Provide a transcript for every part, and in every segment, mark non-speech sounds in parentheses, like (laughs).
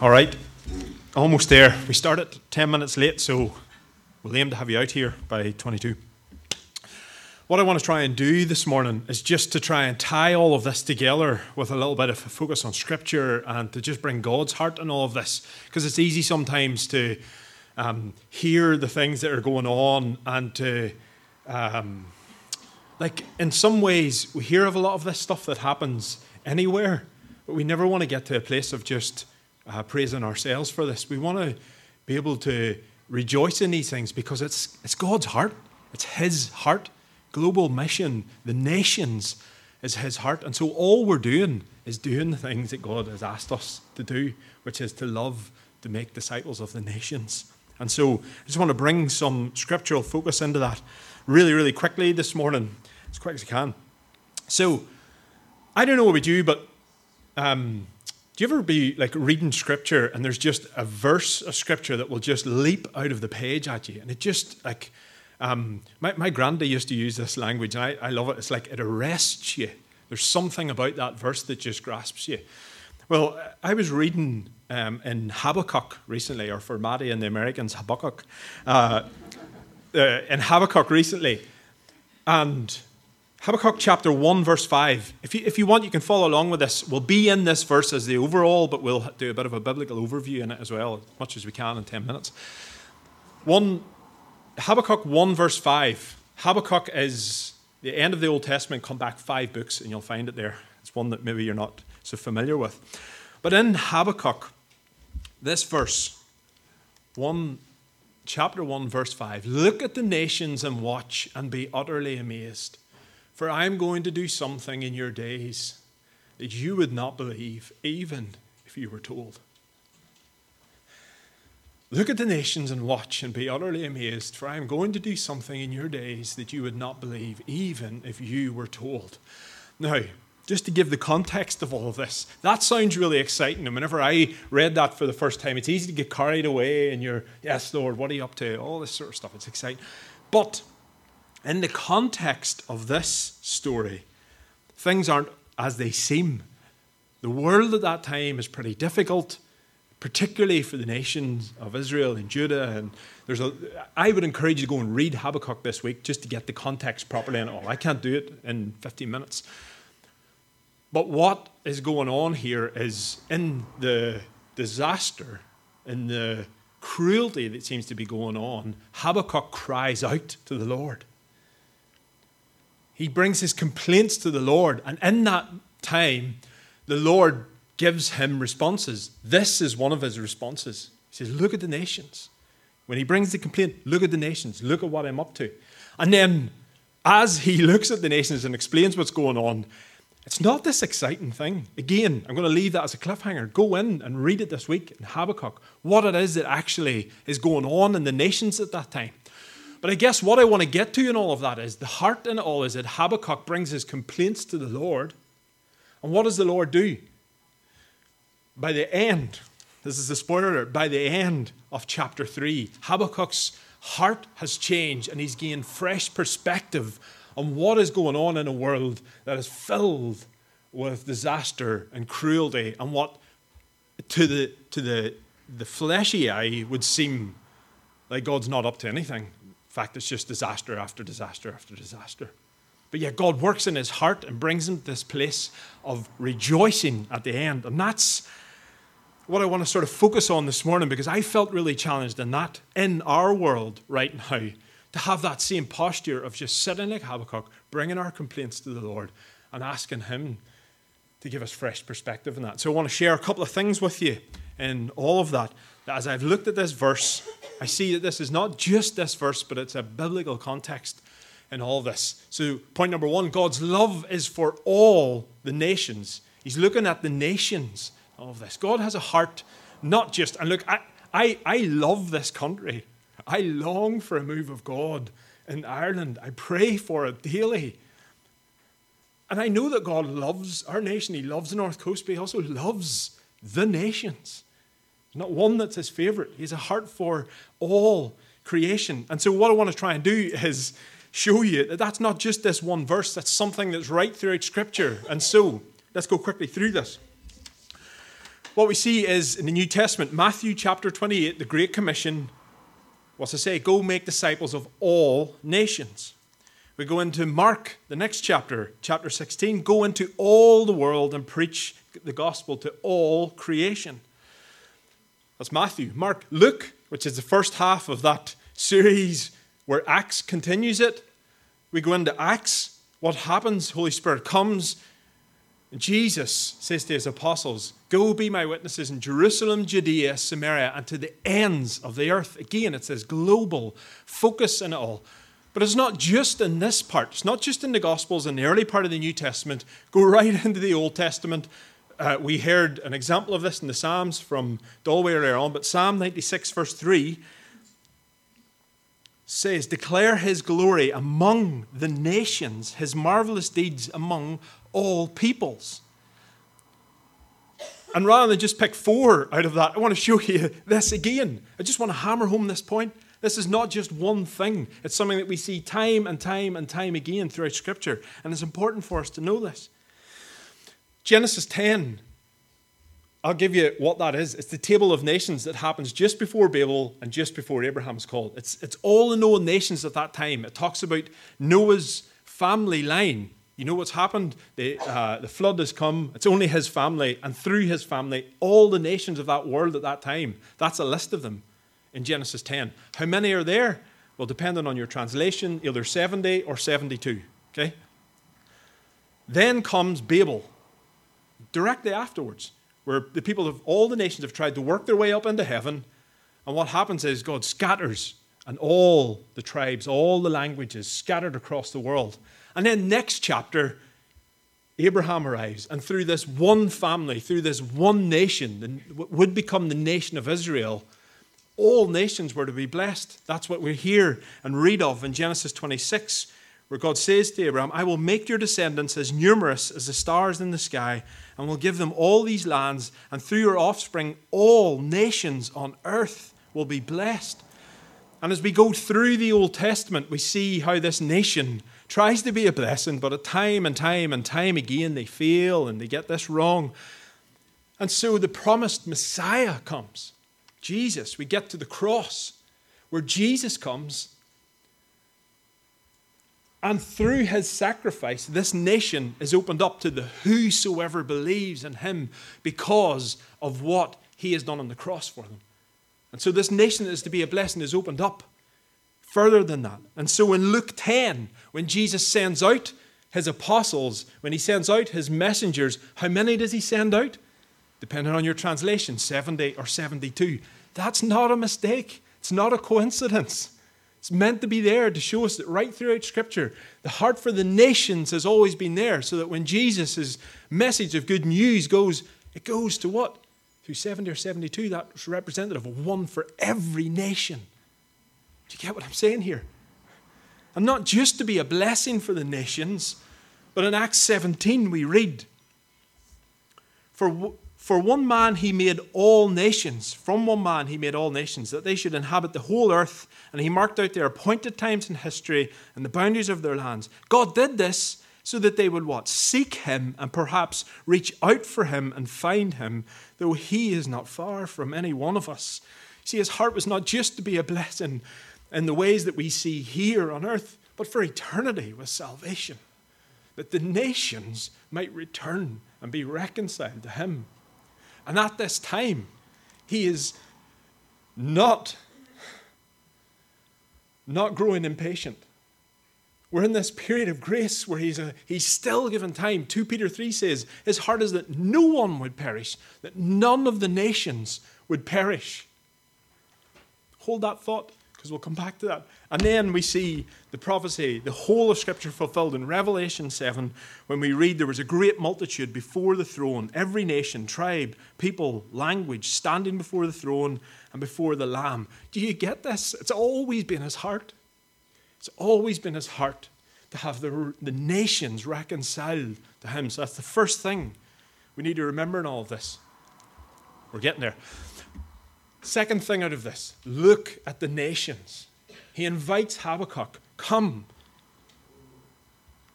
All right, almost there. We started 10 minutes late, so we'll aim to have you out here by 22. What I want to try and do this morning is just to try and tie all of this together with a little bit of focus on Scripture and to just bring God's heart in all of this. Because it's easy sometimes to um, hear the things that are going on and to, um, like, in some ways, we hear of a lot of this stuff that happens anywhere, but we never want to get to a place of just uh, praising ourselves for this. We want to be able to rejoice in these things because it's, it's God's heart, it's His heart. Global mission, the nations is His heart. And so all we're doing is doing the things that God has asked us to do, which is to love, to make disciples of the nations. And so I just want to bring some scriptural focus into that really, really quickly this morning, as quick as I can. So I don't know what about you, but um, do you ever be like reading scripture and there's just a verse of scripture that will just leap out of the page at you? And it just like, um, my, my granddad used to use this language and I, I love it. It's like it arrests you. There's something about that verse that just grasps you. Well, I was reading um, in Habakkuk recently, or for Maddie and the Americans, Habakkuk, uh, uh, in Habakkuk recently. And Habakkuk chapter 1, verse 5. If you, if you want, you can follow along with this. We'll be in this verse as the overall, but we'll do a bit of a biblical overview in it as well, as much as we can in 10 minutes. One, Habakkuk 1, verse 5. Habakkuk is the end of the Old Testament, come back five books, and you'll find it there. It's one that maybe you're not so familiar with. But in Habakkuk, this verse, 1, chapter 1, verse 5 Look at the nations and watch and be utterly amazed. For I am going to do something in your days that you would not believe, even if you were told. Look at the nations and watch and be utterly amazed, for I am going to do something in your days that you would not believe, even if you were told. Now, just to give the context of all of this, that sounds really exciting. And whenever I read that for the first time, it's easy to get carried away and you're, yes, Lord, what are you up to? All this sort of stuff. It's exciting. But in the context of this story, things aren't as they seem. The world at that time is pretty difficult, particularly for the nations of Israel and Judah. And there's a, I would encourage you to go and read Habakkuk this week just to get the context properly and all. I can't do it in 15 minutes. But what is going on here is in the disaster, in the cruelty that seems to be going on, Habakkuk cries out to the Lord. He brings his complaints to the Lord, and in that time, the Lord gives him responses. This is one of his responses. He says, Look at the nations. When he brings the complaint, look at the nations, look at what I'm up to. And then, as he (laughs) looks at the nations and explains what's going on, it's not this exciting thing. Again, I'm going to leave that as a cliffhanger. Go in and read it this week in Habakkuk, what it is that actually is going on in the nations at that time. But I guess what I want to get to in all of that is the heart in all is that Habakkuk brings his complaints to the Lord. And what does the Lord do? By the end, this is the spoiler alert, by the end of chapter 3, Habakkuk's heart has changed and he's gained fresh perspective on what is going on in a world that is filled with disaster and cruelty and what to the, to the, the fleshy eye would seem like God's not up to anything fact, it's just disaster after disaster after disaster. But yet, God works in his heart and brings him to this place of rejoicing at the end. And that's what I want to sort of focus on this morning because I felt really challenged in that, in our world right now, to have that same posture of just sitting like Habakkuk, bringing our complaints to the Lord and asking Him to give us fresh perspective in that. So I want to share a couple of things with you in all of that. That as I've looked at this verse, I see that this is not just this verse, but it's a biblical context in all this. So, point number one God's love is for all the nations. He's looking at the nations of this. God has a heart, not just, and look, I, I, I love this country. I long for a move of God in Ireland. I pray for it daily. And I know that God loves our nation. He loves the North Coast, but He also loves the nations. Not one that's his favorite. He has a heart for all creation. And so, what I want to try and do is show you that that's not just this one verse, that's something that's right throughout Scripture. And so, let's go quickly through this. what we see is in the New Testament, Matthew chapter 28, the Great Commission, what's to say? Go make disciples of all nations. We go into Mark, the next chapter, chapter 16, go into all the world and preach the gospel to all creation. That's Matthew. Mark, Luke, which is the first half of that series where Acts continues it. We go into Acts. What happens? Holy Spirit comes. Jesus says to his apostles, Go be my witnesses in Jerusalem, Judea, Samaria, and to the ends of the earth. Again, it says global focus in it all. But it's not just in this part, it's not just in the Gospels in the early part of the New Testament. Go right (laughs) into the Old Testament. Uh, we heard an example of this in the Psalms from Dalway earlier on, but Psalm 96, verse 3 says, Declare his glory among the nations, his marvelous deeds among all peoples. And rather than just pick four out of that, I want to show you this again. I just want to hammer home this point. This is not just one thing, it's something that we see time and time and time again throughout Scripture. And it's important for us to know this. Genesis 10, I'll give you what that is. It's the table of nations that happens just before Babel and just before Abraham's call. It's, it's all the known nations at that time. It talks about Noah's family line. You know what's happened? The, uh, the flood has come. It's only his family, and through his family, all the nations of that world at that time. That's a list of them in Genesis 10. How many are there? Well, depending on your translation, either 70 or 72. Okay? Then comes Babel, directly afterwards, where the people of all the nations have tried to work their way up into heaven. And what happens is God scatters, and all the tribes, all the languages scattered across the world. And then, next chapter, Abraham arrives, and through this one family, through this one nation, would become the nation of Israel all nations were to be blessed. That's what we hear and read of in Genesis 26, where God says to Abraham, I will make your descendants as numerous as the stars in the sky, and will give them all these lands, and through your offspring, all nations on earth will be blessed. And as we go through the Old Testament, we see how this nation tries to be a blessing, but at time and time and time again they fail and they get this wrong. And so the promised Messiah comes. Jesus, we get to the cross where Jesus comes. And through his sacrifice, this nation is opened up to the whosoever believes in him because of what he has done on the cross for them. And so this nation is to be a blessing is opened up further than that. And so in Luke 10, when Jesus sends out his apostles, when he sends out his messengers, how many does he send out? depending on your translation, 70 or 72. That's not a mistake. It's not a coincidence. It's meant to be there to show us that right throughout Scripture, the heart for the nations has always been there, so that when Jesus' message of good news goes, it goes to what? Through 70 or 72, that's representative of one for every nation. Do you get what I'm saying here? And not just to be a blessing for the nations, but in Acts 17 we read, For for one man he made all nations. From one man he made all nations, that they should inhabit the whole earth. And he marked out their appointed times in history and the boundaries of their lands. God did this so that they would what? Seek him and perhaps reach out for him and find him, though he is not far from any one of us. See, his heart was not just to be a blessing in the ways that we see here on earth, but for eternity with salvation, that the nations might return and be reconciled to him. And at this time, he is not, not growing impatient. We're in this period of grace where he's, a, he's still given time. 2 Peter 3 says, His heart is that no one would perish, that none of the nations would perish. Hold that thought because we'll come back to that. And then we see the prophecy, the whole of Scripture fulfilled in Revelation 7, when we read there was a great multitude before the throne, every nation, tribe, people, language, standing before the throne and before the Lamb. Do you get this? It's always been his heart. It's always been his heart to have the, the nations reconciled to him. So that's the first thing we need to remember in all of this. We're getting there. Second thing out of this look at the nations. He invites Habakkuk, come.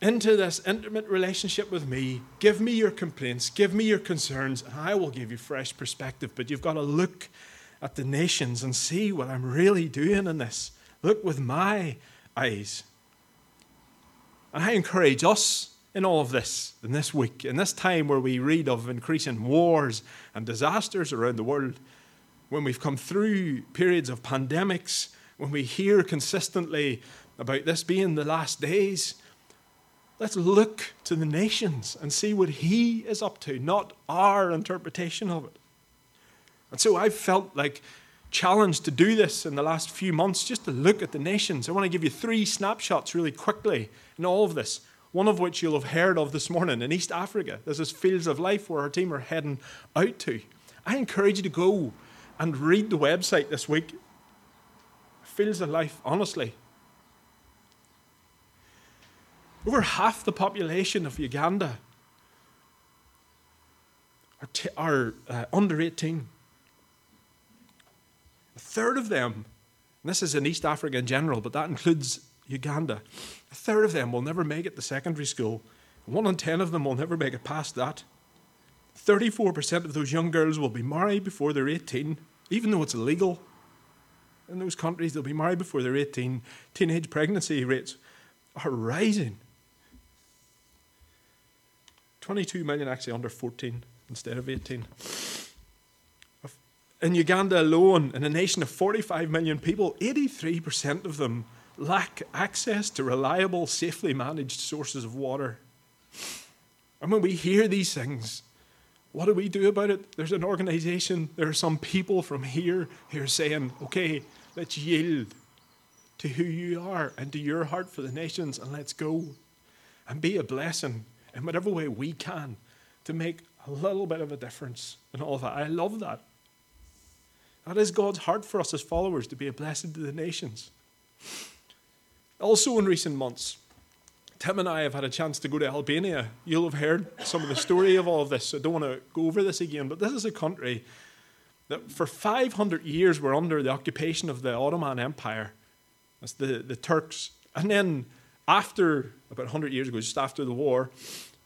into this intimate relationship with me. Give me your complaints, give me your concerns, and I will give you fresh perspective. But you've got to look at the nations and see what I'm really doing in this. Look with my eyes. And I encourage us in all of this, in this week, in this time where we read of increasing wars and disasters around the world, when we've come through periods of pandemics, when we hear consistently about this being the last days, let's look to the nations and see what He is up to, not our interpretation of it. And so I've felt like challenged to do this in the last few months, just to look at the nations. I want to give you three snapshots really quickly in all of this one of which you'll have heard of this morning in East Africa. This is Fields of Life where our team are heading out to. I encourage you to go and read the website this week. Fields of Life, honestly. Over half the population of Uganda are, t- are uh, under 18. A third of them, this is in East Africa in general, but that includes Uganda, a third of them will never make it to secondary school. One in ten of them will never make it past that. 34% of those young girls will be married before they're 18, even though it's illegal. In those countries, they'll be married before they're 18. Teenage pregnancy rates are rising. 22 million actually under 14 instead of 18. In Uganda alone, in a nation of 45 million people, 83% of them lack access to reliable, safely managed sources of water. And when we hear these things, what do we do about it? There's an organization, there are some people from here who are saying, okay, let's yield to who you are and to your heart for the nations, and let's go and be a blessing in whatever way we can to make a little bit of a difference in all that. I love that. That is God's heart for us as followers to be a blessing to the nations. Also, in recent months, Tim and I have had a chance to go to Albania. You'll have heard some of the story of all of this, so I don't want to go over this again, but this is a country that for 500 years were under the occupation of the Ottoman Empire. That's the, the Turks. And then, after about 100 years ago, just after the war,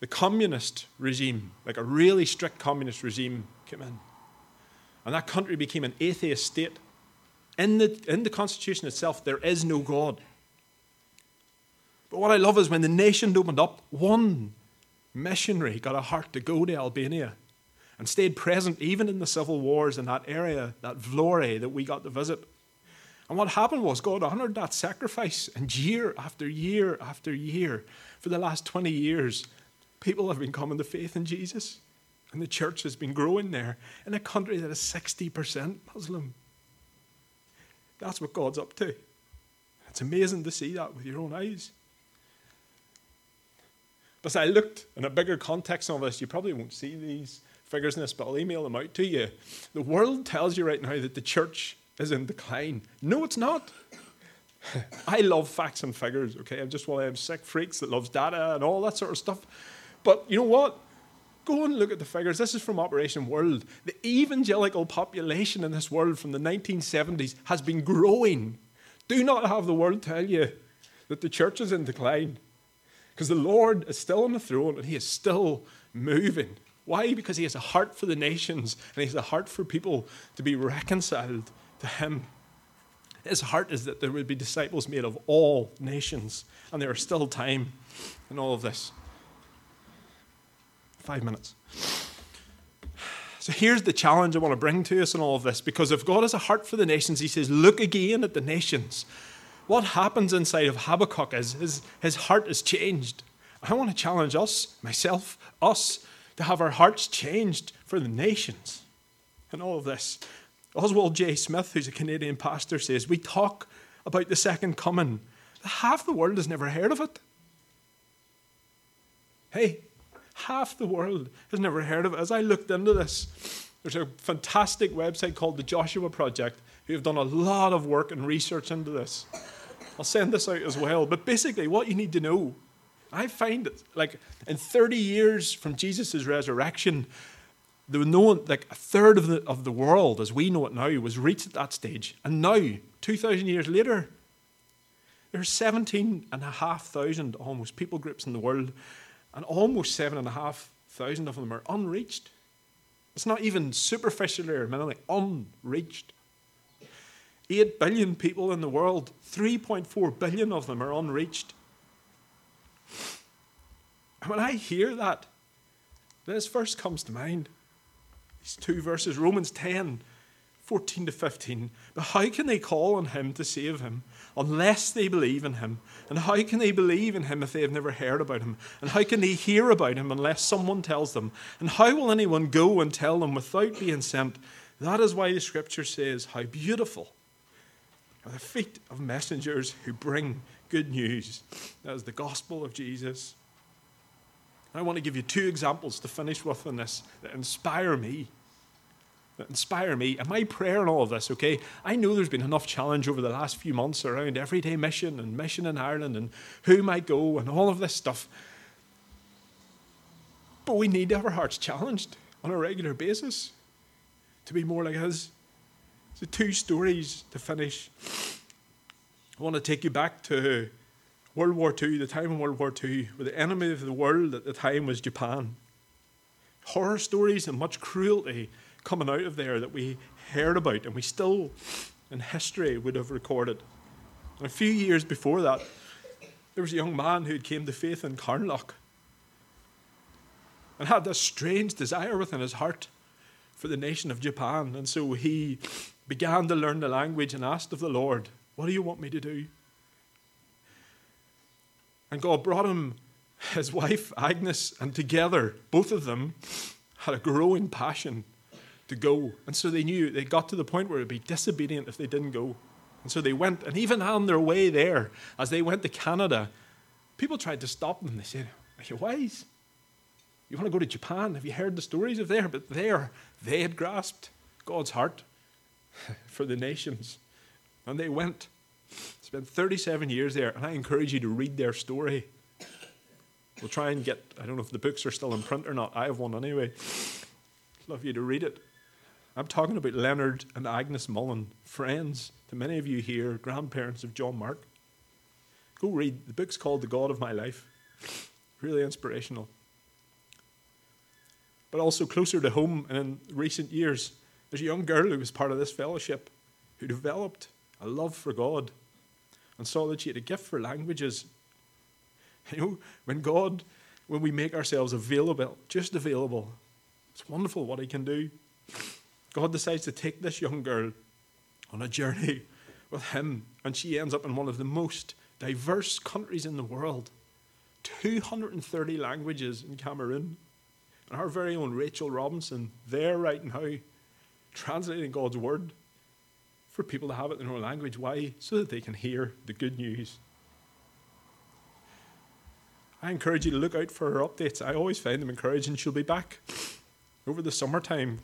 the communist regime, like a really strict communist regime, came in. And that country became an atheist state. In the, in the constitution itself, there is no God. But what I love is when the nation opened up, one missionary got a heart to go to Albania and stayed present even in the civil wars in that area, that Vlore that we got to visit. And what happened was God honored that sacrifice, and year after year after year, for the last 20 years, people have been coming to faith in Jesus. And the church has been growing there in a country that is 60% Muslim. That's what God's up to. It's amazing to see that with your own eyes. But I looked in a bigger context of this, you probably won't see these figures in this, but I'll email them out to you. The world tells you right now that the church is in decline. No, it's not. (laughs) I love facts and figures, okay? I'm just one of them sick freaks that loves data and all that sort of stuff. But you know what? Go and look at the figures. This is from Operation World. The evangelical population in this world from the 1970s has been growing. Do not have the world tell you that the church is in decline. Because the Lord is still on the throne and he is still moving. Why? Because he has a heart for the nations and he has a heart for people to be reconciled to him. His heart is that there would be disciples made of all nations, and there is still time in all of this. Five minutes. So here's the challenge I want to bring to us in all of this because if God has a heart for the nations, he says, Look again at the nations what happens inside of Habakkuk is his, his heart is changed. I want to challenge us, myself, us, to have our hearts changed for the nations and all of this. Oswald J. Smith, who's a Canadian pastor, says, We talk about the second coming. Half the world has never heard of it. Hey, half the world has never heard of it. As I looked into this, there's a fantastic website called the Joshua Project who have done a lot of work and research into this. I'll send this out as well. But basically, what you need to know, I find it like in 30 years from Jesus' resurrection, there were no one, like a third of the of the world as we know it now was reached at that stage. And now, 2,000 years later, There's 17,500 almost people groups in the world, and almost 7,500 of them are unreached. It's not even superficially or minimally unreached. 8 billion people in the world, 3.4 billion of them are unreached. And when I hear that, this verse comes to mind. These two verses, Romans 10, 14 to 15. But how can they call on him to save him unless they believe in him? And how can they believe in him if they have never heard about him? And how can they hear about him unless someone tells them? And how will anyone go and tell them without being sent? That is why the scripture says, How beautiful are the feet of messengers who bring good news. That is the gospel of Jesus. I want to give you two examples to finish with in this that inspire me. That inspire me. And my prayer in all of this, okay? I know there's been enough challenge over the last few months around everyday mission and mission in Ireland and who might go and all of this stuff. But we need to have our hearts challenged on a regular basis to be more like His. So, two stories to finish. I want to take you back to World War II, the time in World War II, where the enemy of the world at the time was Japan. Horror stories and much cruelty coming out of there that we heard about and we still, in history, would have recorded. And a few years before that, there was a young man who came to faith in Carnlough and had this strange desire within his heart for the nation of Japan. And so he began to learn the language and asked of the Lord, What do you want me to do? And God brought him his wife, Agnes, and together, both of them had a growing passion to go. And so they knew they got to the point where it would be disobedient if they didn't go. And so they went. And even on their way there, as they went to Canada, people tried to stop them. They said, Are you wise? You want to go to Japan? Have you heard the stories of there? But there, they had grasped God's heart (laughs) for the nations. And they went. Spent 37 years there, and I encourage you to read their story. We'll try and get, I don't know if the books are still in print or not. I have one anyway. Love you to read it. I'm talking about Leonard and Agnes Mullen, friends to many of you here, grandparents of John Mark. Go read. The book's called The God of My Life. Really inspirational. But also closer to home and in recent years, there's a young girl who was part of this fellowship who developed a love for God and saw that she had a gift for languages. (laughs) You know, when God, when we make ourselves available, just available, it's wonderful what He can do. God decides to take this young girl on a journey (laughs) with Him, and she ends up in one of the most diverse countries in the world 230 languages in Cameroon. And our very own Rachel Robinson, there right now, translating God's Word for people to have it in their own language. Why? So that they can hear the good news. I encourage you to look out for her updates. I always find them encouraging. She'll be back over the summertime.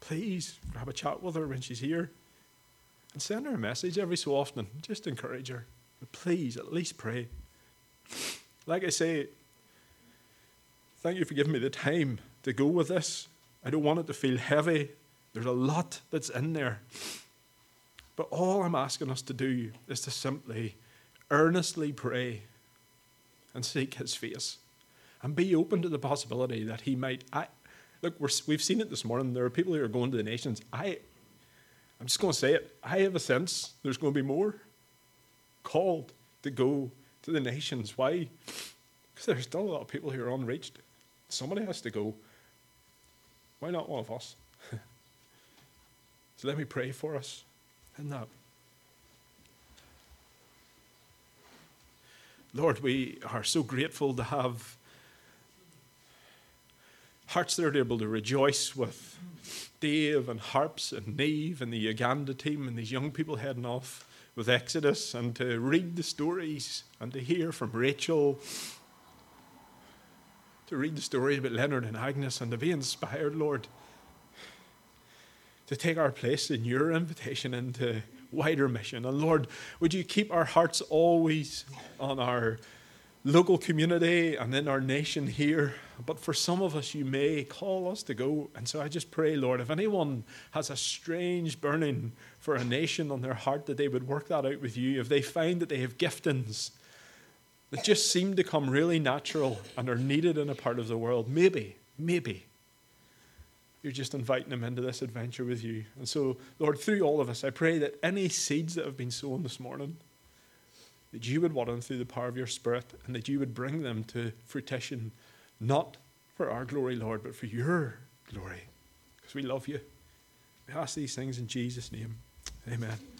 Please have a chat with her when she's here and send her a message every so often. Just encourage her. Please, at least pray. Like I say, thank you for giving me the time to go with this. I don't want it to feel heavy. There's a lot that's in there. But all I'm asking us to do is to simply, earnestly pray and seek His face and be open to the possibility that He might. I, look, we have seen it this morning. There are people who are going to the nations. I, I'm just going to say it. I have a sense there's going to be more called to go to the nations. Why? Because there's still a lot of people who are unreached. Somebody has to go. Why not one of us? (laughs) so let me pray for us in that. Uh, Lord, we are so grateful to have hearts that are able to rejoice with Dave and Harps and Neve and the Uganda team and these young people heading off with Exodus and to read the stories and to hear from Rachel, to read the stories about Leonard and Agnes and to be inspired, Lord to take our place in your invitation into wider mission. And Lord, would you keep our hearts always on our local community and in our nation here. But for some of us, you may call us to go. And so I just pray, Lord, if anyone has a strange burning for a nation on their heart, that they would work that out with you. If they find that they have giftings that just seem to come really natural and are needed in a part of the world, maybe, maybe you're just inviting them into this adventure with you. And so, Lord, through all of us, I pray that any seeds that have been sown this morning, that you would water them through the power of your Spirit and that you would bring them to fruition, not for our glory, Lord, but for your glory, because we love you. We ask these things in Jesus' name. Amen.